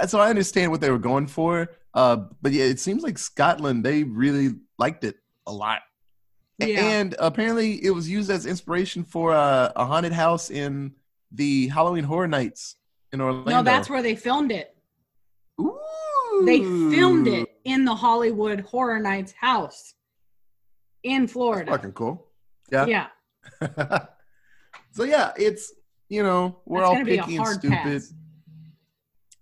S2: so I understand what they were going for. Uh, but yeah, it seems like Scotland they really liked it a lot.
S1: Yeah.
S2: And apparently it was used as inspiration for uh, a haunted house in the Halloween Horror Nights in Orlando.
S1: No, that's where they filmed it.
S2: Ooh.
S1: They filmed it in the Hollywood Horror Nights house in Florida.
S2: Fucking cool. Yeah.
S1: Yeah, (laughs)
S2: so yeah, it's you know we're
S1: that's
S2: all
S1: gonna be a
S2: picky and stupid.
S1: pass.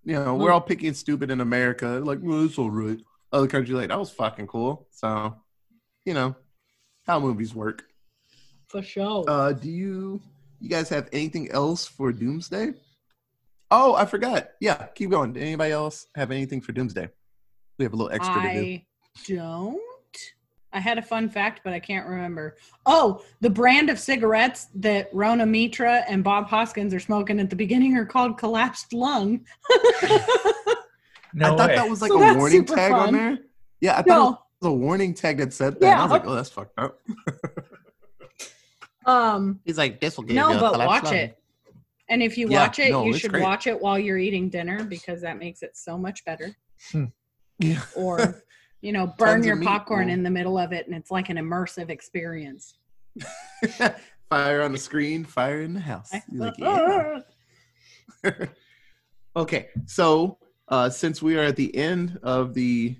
S2: You know, we're all picky and stupid in America. Like, well, it's all right. Other countries like that was fucking cool. So, you know, how movies work.
S1: for sure.
S2: Uh, do you you guys have anything else for Doomsday? Oh, I forgot. Yeah, keep going. Anybody else have anything for Doomsday? We have a little extra to do.
S1: I don't. I had a fun fact, but I can't remember. Oh, the brand of cigarettes that Rhona Mitra and Bob Hoskins are smoking at the beginning are called Collapsed Lung.
S4: No
S2: I thought
S4: way.
S2: that was like
S1: So
S2: a warning tag
S1: fun.
S2: on there. Yeah, I thought
S1: No.
S2: it was a warning tag that said that. And I was
S1: Yeah.
S2: like, oh, that's fucked up. (laughs)
S1: Um,
S2: He's like, this will give
S1: no,
S2: you a
S1: but watch
S2: lung.
S1: it. And if you
S2: Yeah,
S1: watch it,
S2: no,
S1: you should
S2: great.
S1: watch it while you're eating dinner because that makes it so much better.
S2: Yeah.
S1: Or, (laughs) you know, burn
S2: Tons
S1: your popcorn
S2: will-
S1: in the middle of it and it's like an immersive experience. (laughs)
S2: fire on the screen, fire in the house. Like, yeah. (laughs) okay, so uh, since we are at the end of the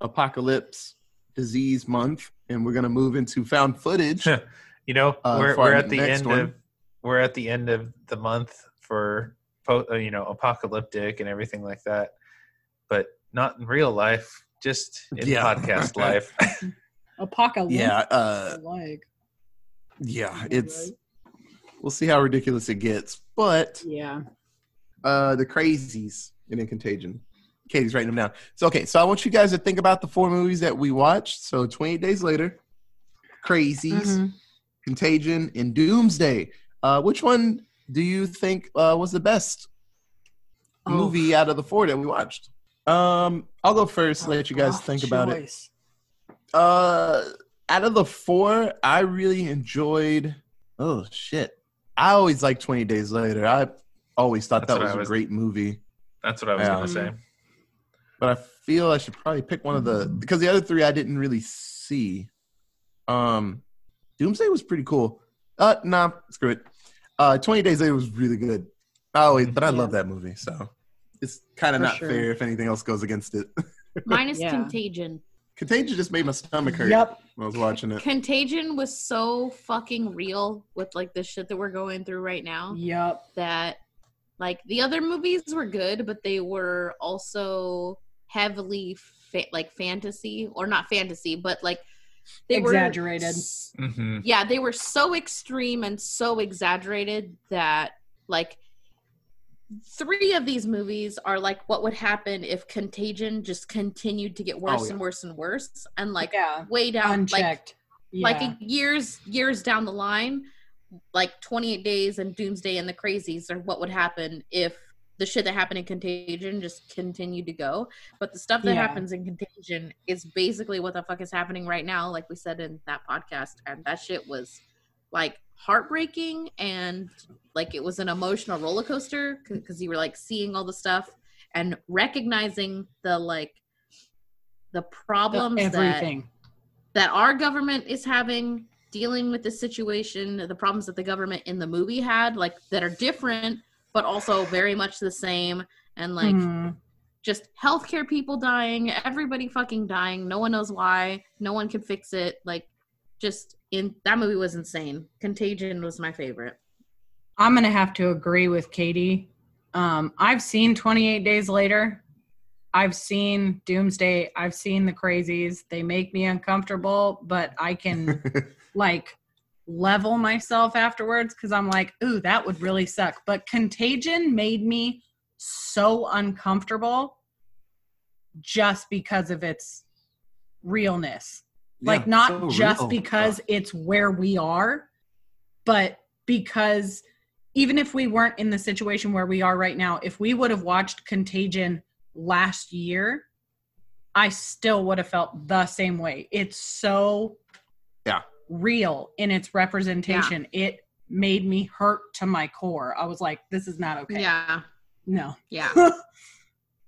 S2: apocalypse disease month, and we're gonna move into found footage. (laughs)
S4: you know,
S2: Uh,
S4: we're we're at the
S2: next
S4: end
S2: one.
S4: of we're at the end of the month for po- uh, you know apocalyptic and everything like that, but not in real life, just in
S2: Yeah.
S4: podcast (laughs) life. (laughs)
S1: Apocalypse.
S2: yeah, uh,
S1: Like,
S2: yeah, it's. We'll see how ridiculous it gets, but
S1: yeah.
S2: uh, the crazies and in Contagion. Katie's writing them down. So okay, so I want you guys to think about the four movies that we watched. So 28 days later, Crazies,
S1: Mhm.
S2: Contagion, and Doomsday. Uh, which one do you think uh, was the best
S1: Oh.
S2: movie out of the four that we watched? Um, I'll go first. Let you guys think about it. Uh, out of the four, I really enjoyed. Oh shit! I always like Twenty Days Later. I always thought
S4: That's
S2: that
S4: what
S2: was a great movie.
S4: That's what I was
S2: Yeah.
S4: gonna say.
S2: but I feel I should probably pick one of the because the other three I didn't really see. Um, Doomsday was pretty cool. Uh, nah, screw it. Uh, Twenty Days Later was really good. Oh, wait, but I love that movie, so it's kind of not
S1: sure.
S2: fair if anything else goes against it. (laughs)
S3: Mine is
S1: Yeah.
S3: Contagion.
S2: Contagion just made my stomach hurt
S1: Yep.
S2: when I was watching it.
S3: Contagion was so fucking real with like the shit that we're going through right now
S1: Yep.
S3: that like the other movies were good, but they were also heavily fa- like fantasy or not fantasy, but like they
S1: Exaggerated.
S3: were s-
S4: hmm
S3: yeah, they were so extreme and so exaggerated that like three of these movies are like what would happen if Contagion just continued to get oh, worse
S2: Oh, yeah.
S3: and worse and worse and like
S1: Yeah.
S3: way down like
S1: Unchecked. yeah.
S3: like years years down the line like 28 days and doomsday and the crazies are what would happen if the shit that happened in contagion just continued to go but the stuff that
S1: Yeah.
S3: happens in contagion is basically what the fuck is happening right now like we said in that podcast and that shit was like heartbreaking and like it was an emotional roller coaster because you were like seeing all the stuff and recognizing the like the problems that
S1: everything.
S3: that our government is having dealing with the situation, the problems that the government in the movie had, like that are different, but also very much the same. And like
S1: Mhm.
S3: just healthcare people dying, everybody fucking dying. No one knows why. No one can fix it. Like just in that movie was insane. Contagion was my favorite.
S1: I'm gonna have to agree with Katie. Um, I've seen 28 Days Later. I've seen Doomsday. I've seen the Crazies. They make me uncomfortable, but I can (laughs) like level myself afterwards because I'm like, ooh, that would really suck. But Contagion made me so uncomfortable just because of its realness. Like
S2: Yeah,
S1: not
S2: so
S1: just
S2: real.
S1: because it's where we are but because even if we weren't in the situation where we are right now if we would have watched contagion last year, I still would have felt the same way. It's so
S2: Yeah.
S1: real in its representation. It made me hurt to my core. I was like, this is not okay.
S3: Yeah.
S1: No.
S3: Yeah. (laughs)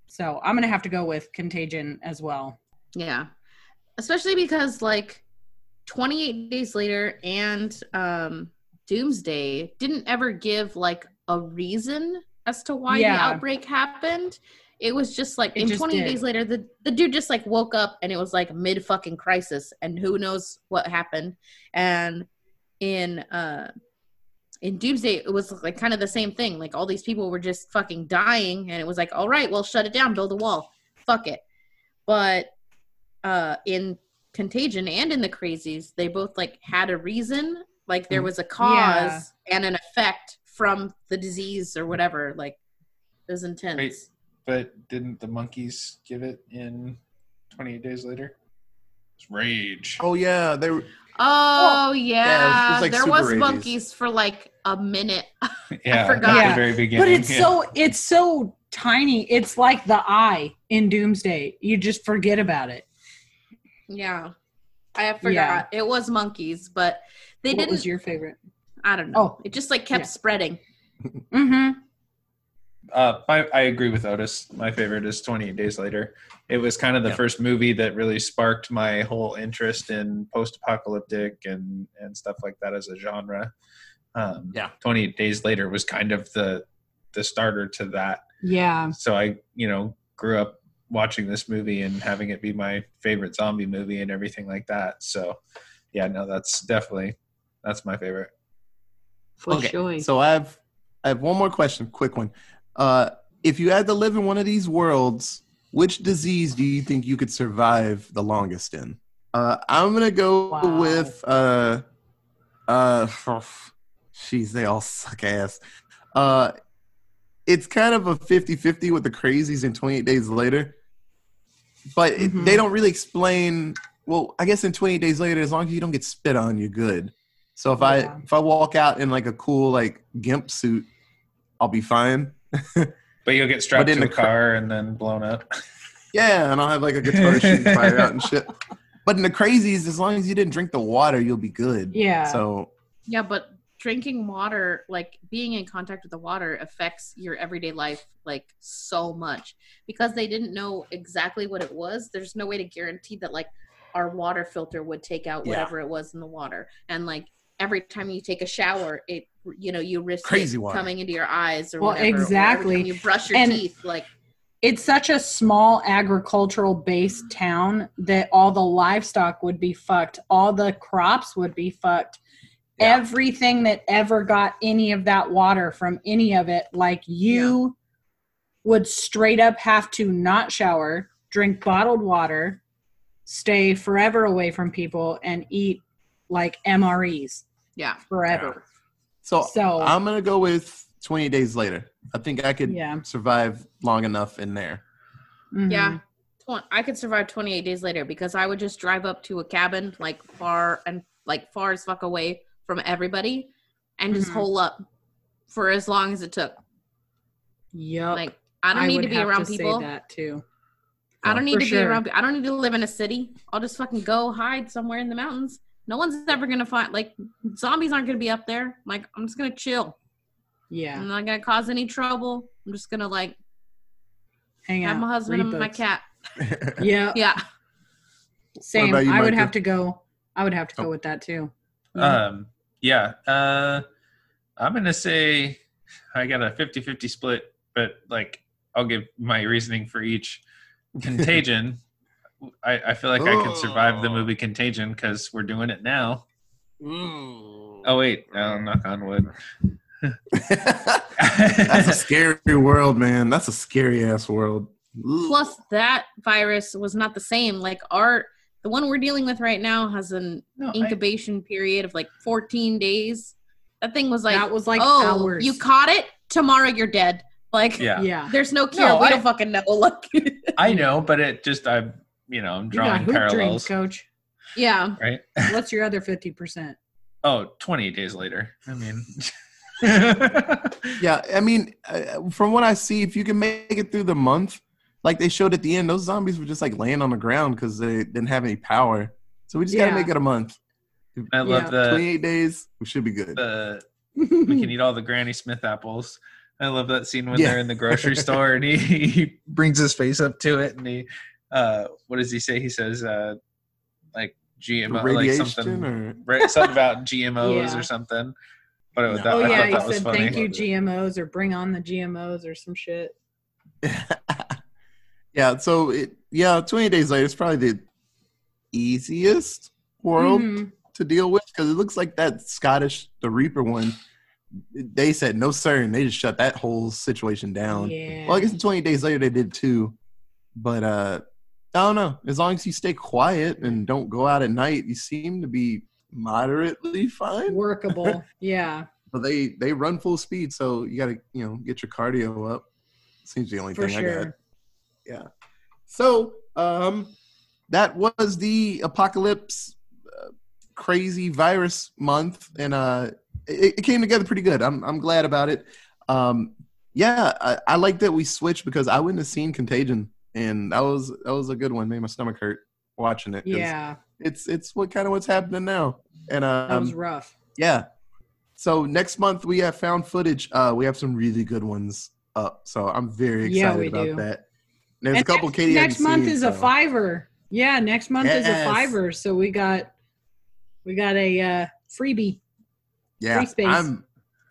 S1: So I'm gonna have to go with Contagion as well.
S3: Yeah. Especially because like 28 days later and um Doomsday didn't ever give like a reason as to why
S1: Yeah.
S3: the outbreak happened. It was just like
S1: It
S3: in
S1: just
S3: 28
S1: did.
S3: days later the the dude just like woke up and it was like mid fucking crisis and who knows what happened. And in uh in Doomsday, it was like kind of the same thing. Like all these people were just fucking dying, and it was like, all right, well, shut it down, build a wall, fuck it. But uh, in Contagion and in the Crazies, they both like had a reason. Like there was a cause and an effect from the disease or whatever. Like it was intense.
S4: Wait. But didn't the monkeys give it in 28 days later? It's rage.
S2: Oh yeah, they were.
S3: Oh
S2: yeah,
S3: yeah,
S2: it was like
S3: there was
S2: rabies.
S3: monkeys for like a minute. (laughs)
S4: yeah,
S3: forgot.
S4: at
S1: Yeah.
S4: the very beginning.
S1: But it's
S4: yeah.
S1: so it's so tiny. It's like the eye in Doomsday. You just forget about it.
S3: Yeah, I forgot.
S1: Yeah.
S3: It was monkeys, but they
S1: what
S3: didn't.
S1: What was your favorite?
S3: I don't know.
S1: Oh.
S3: it just like kept
S1: Yeah.
S3: spreading. (laughs)
S1: Mm-hmm.
S4: Uh, I, I agree with Otis. My favorite is 28 Days Later. It was kind of the
S2: Yeah.
S4: first movie that really sparked my whole interest in post-apocalyptic and and stuff like that as a genre. Um,
S2: Yeah.
S4: 28 Days Later was kind of the the starter to that.
S1: Yeah.
S4: So I, you know, grew up watching this movie and having it be my favorite zombie movie and everything like that. So, yeah, no, that's definitely that's my favorite.
S3: For
S2: Okay,
S3: sure.
S2: So I have I have one more question, quick one. Uh, if you had to live in one of these worlds, which disease do you think you could survive the longest in? Uh, I'm gonna go
S1: Wow.
S2: with uh, uh, (sighs) jeez, they all suck ass. Uh, it's kind of a 50-50 with the crazies and 28 days later, but it,
S1: Mhm.
S2: they don't really explain. Well, I guess in 28 days later, as long as you don't get spit on, you're good. So if
S1: Yeah.
S2: I if I walk out in like a cool like gimp suit, I'll be fine. (laughs)
S4: But you'll get strapped
S2: in
S4: to a
S2: the cra-
S4: car and then blown up. (laughs)
S2: Yeah, and I'll have like a guitar shooting fire out and (laughs) shit. But in the crazies, as long as you didn't drink the water, you'll be good.
S1: Yeah.
S2: So
S3: yeah, but drinking water, like being in contact with the water, affects your everyday life like so much because they didn't know exactly what it was. There's no way to guarantee that like our water filter would take out
S2: Yeah.
S3: whatever it was in the water, and like every time you take a shower, it you know you risk
S2: Crazy
S3: it
S2: water.
S3: coming into your eyes or
S1: Well,
S3: whatever,
S1: exactly.
S3: time you brush your
S1: And-
S3: teeth, like
S1: it's such a small agricultural based town that all the livestock would be fucked, all the crops would be fucked.
S2: Yeah.
S1: Everything that ever got any of that water from any of it, like you would straight up have to not shower, drink bottled water, stay forever away from people, and eat like MREs
S3: yeah,
S1: forever.
S2: so
S1: So
S2: I'm gonna go with 20 days later. I think I could
S1: yeah.
S2: survive long enough in there.
S1: Mhm.
S3: yeah. I could survive 28 days later because I would just drive up to a cabin like far and like far as fuck away from everybody and just
S1: Mhm.
S3: hole up for as long as it took.
S1: Yep.
S3: Like I don't need to be
S1: have
S3: around
S1: say
S3: people.
S1: that too.
S3: I don't need
S1: For
S3: to be around. I don't need to live in a city. I'll just fucking go hide somewhere in the mountains. No one's ever gonna find like zombies aren't gonna be up there. Like I'm just gonna chill.
S1: Yeah.
S3: I'm not gonna cause any trouble. I'm just gonna like
S1: Hang out.
S3: have my husband
S1: read
S3: and my cat. (laughs)
S1: Yeah.
S3: Yeah.
S1: Same.
S2: you,
S1: I would have to go. I would have to go
S2: Oh.
S1: with that too.
S4: Um, yeah. Uh, I'm going to say I got a 50 50 split, but like I'll give my reasoning for each. Contagion. (laughs) I, I feel like I could survive the
S2: Oh.
S4: movie Contagion because we're doing it now. Oh, wait. No, knock on wood. (laughs)
S2: That's a scary world, man. That's a scary ass world.
S3: Plus that virus was not the same. Like our the one we're dealing with right now has an
S4: No, I-
S3: incubation period of like 14 days. That thing was like,
S1: that was like
S3: oh,
S1: hours.
S3: you caught it. Tomorrow you're dead. Like,
S4: yeah.
S1: Yeah.
S3: there's no cure.
S4: No,
S3: we
S4: I-
S3: don't fucking know. (laughs) Look,
S4: I know, but it just, I, you know, I'm
S1: You got
S4: drawing
S1: hoop dreams,
S4: parallels.
S1: coach.
S3: yeah,
S4: Right? (laughs)
S1: What's your other fifty percent?
S4: Oh, 28 days later. I mean, (laughs)
S2: Yeah, I mean, uh, from what I see, if you can make it through the month, like they showed at the end, those zombies were just like laying on the ground because they didn't have any power. So we just gotta make it a month.
S4: I love
S1: Yeah.
S4: the
S2: 28 days, we should be good.
S4: the we can (laughs) eat all the Granny Smith apples. I love that scene when
S2: Yeah.
S4: they're in the grocery store and he, (laughs) he brings his face up to it and he uh what does he say? He says uh like GMO like something
S2: or
S4: right, something about (laughs) GMOs
S1: Yeah.
S4: or something. But
S2: No.
S4: that,
S1: oh
S4: I
S1: yeah,
S4: thought
S1: he
S4: that was
S1: said
S4: funny.
S1: thank you GMOs or bring on the GMOs or some shit.
S2: Yeah, so it yeah, 28 days later, it's probably the easiest world
S1: Mhm.
S2: to deal with because it looks like that Scottish the Reaper one. They said no sir, and they just shut that whole situation down.
S1: Yeah.
S2: Well, I guess 28 days later they did too, but uh, I don't know. As long as you stay quiet and don't go out at night, you seem to be moderately fine.
S1: workable. (laughs) yeah,
S2: But they they run full speed, so you got to you know get your cardio up. Seems the only
S1: for
S2: thing I got. Yeah. So, um, that was the apocalypse uh, crazy virus month, and uh, it, it came together pretty good. I'm I'm glad about it. Um, yeah, I, I like that we switched because I wouldn't have seen Contagion, and that was that was a good one. Made my stomach hurt watching it.
S1: Yeah,
S2: it's it's what kind of what's happening now, and
S1: that
S2: um,
S1: was rough.
S2: yeah. So next month we have found footage. Uh, we have some really good ones up. So I'm very excited
S1: Yeah,
S2: about
S1: do.
S2: that. There's a couple
S1: next,
S2: Katie
S1: next month
S2: seen,
S1: is a fiver. Yeah, next month is a fiver. So we got we got a uh, freebie.
S2: Yeah,
S1: free space.
S2: I'm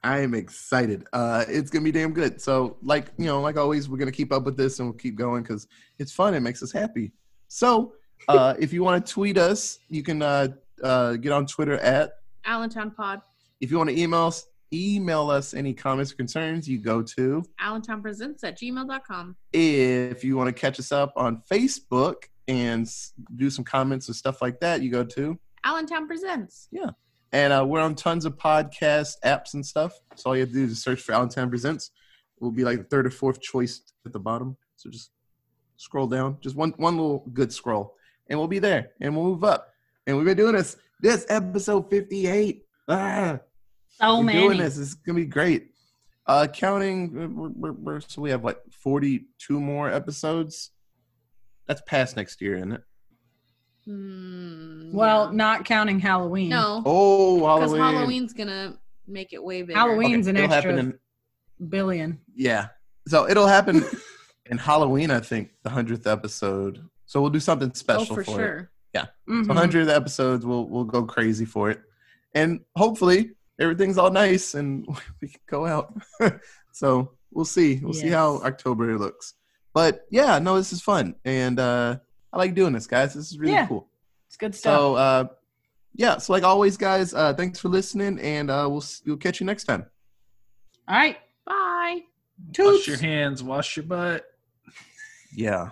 S2: I am excited. Uh, it's gonna be damn good. So like you know, like always, we're gonna keep up with this and we'll keep going because it's fun. It makes us happy. So uh, if you want to tweet us, you can uh, uh, get on Twitter at.
S3: Allentown Pod.
S2: If you want to email us, email us any comments or concerns, you go to.
S3: Allentown Presents at gmail.com.
S2: If you want to catch us up on Facebook and do some comments and stuff like that, you go to.
S3: Allentown Presents. Yeah.
S2: And uh, we're on tons of podcast apps and stuff. So all you have to do is search for Allentown Presents. We'll be like the third or fourth choice at the bottom. So just scroll down, just one one little good scroll, and we'll be there. And we'll move up. And we've been doing this. This episode fifty eight. Ah,
S1: So
S2: we're
S1: many.
S2: doing this. is gonna be great. Uh, counting, we're, we're, we're, so we have like forty two more episodes. That's past next year, isn't it?
S3: Hmm,
S1: Well,
S3: yeah.
S1: not counting Halloween.
S3: no,
S2: Oh, Halloween.
S3: because Halloween's gonna make it way bigger.
S1: Halloween's an extra
S2: in
S1: billion.
S2: Yeah. So it'll happen (laughs) in Halloween, I think, the hundredth episode. So we'll do something
S3: Oh,
S2: special
S3: for
S2: for, it.
S3: sure.
S1: Mhm.
S2: So hundredth episodes, we'll we'll go crazy for it, and hopefully everything's all nice and (laughs) we can go out. (laughs) so we'll see. We'll see how October looks. But yeah, no, this is fun, and uh, I like doing this, guys. This is really
S1: Yeah.
S2: cool.
S1: It's good stuff.
S2: So uh, yeah, so like always, guys, uh, thanks for listening, and uh, we'll s- we'll catch you next time.
S1: All right.
S3: Bye.
S1: Toots.
S4: Wash your hands, wash your butt.
S2: Yeah.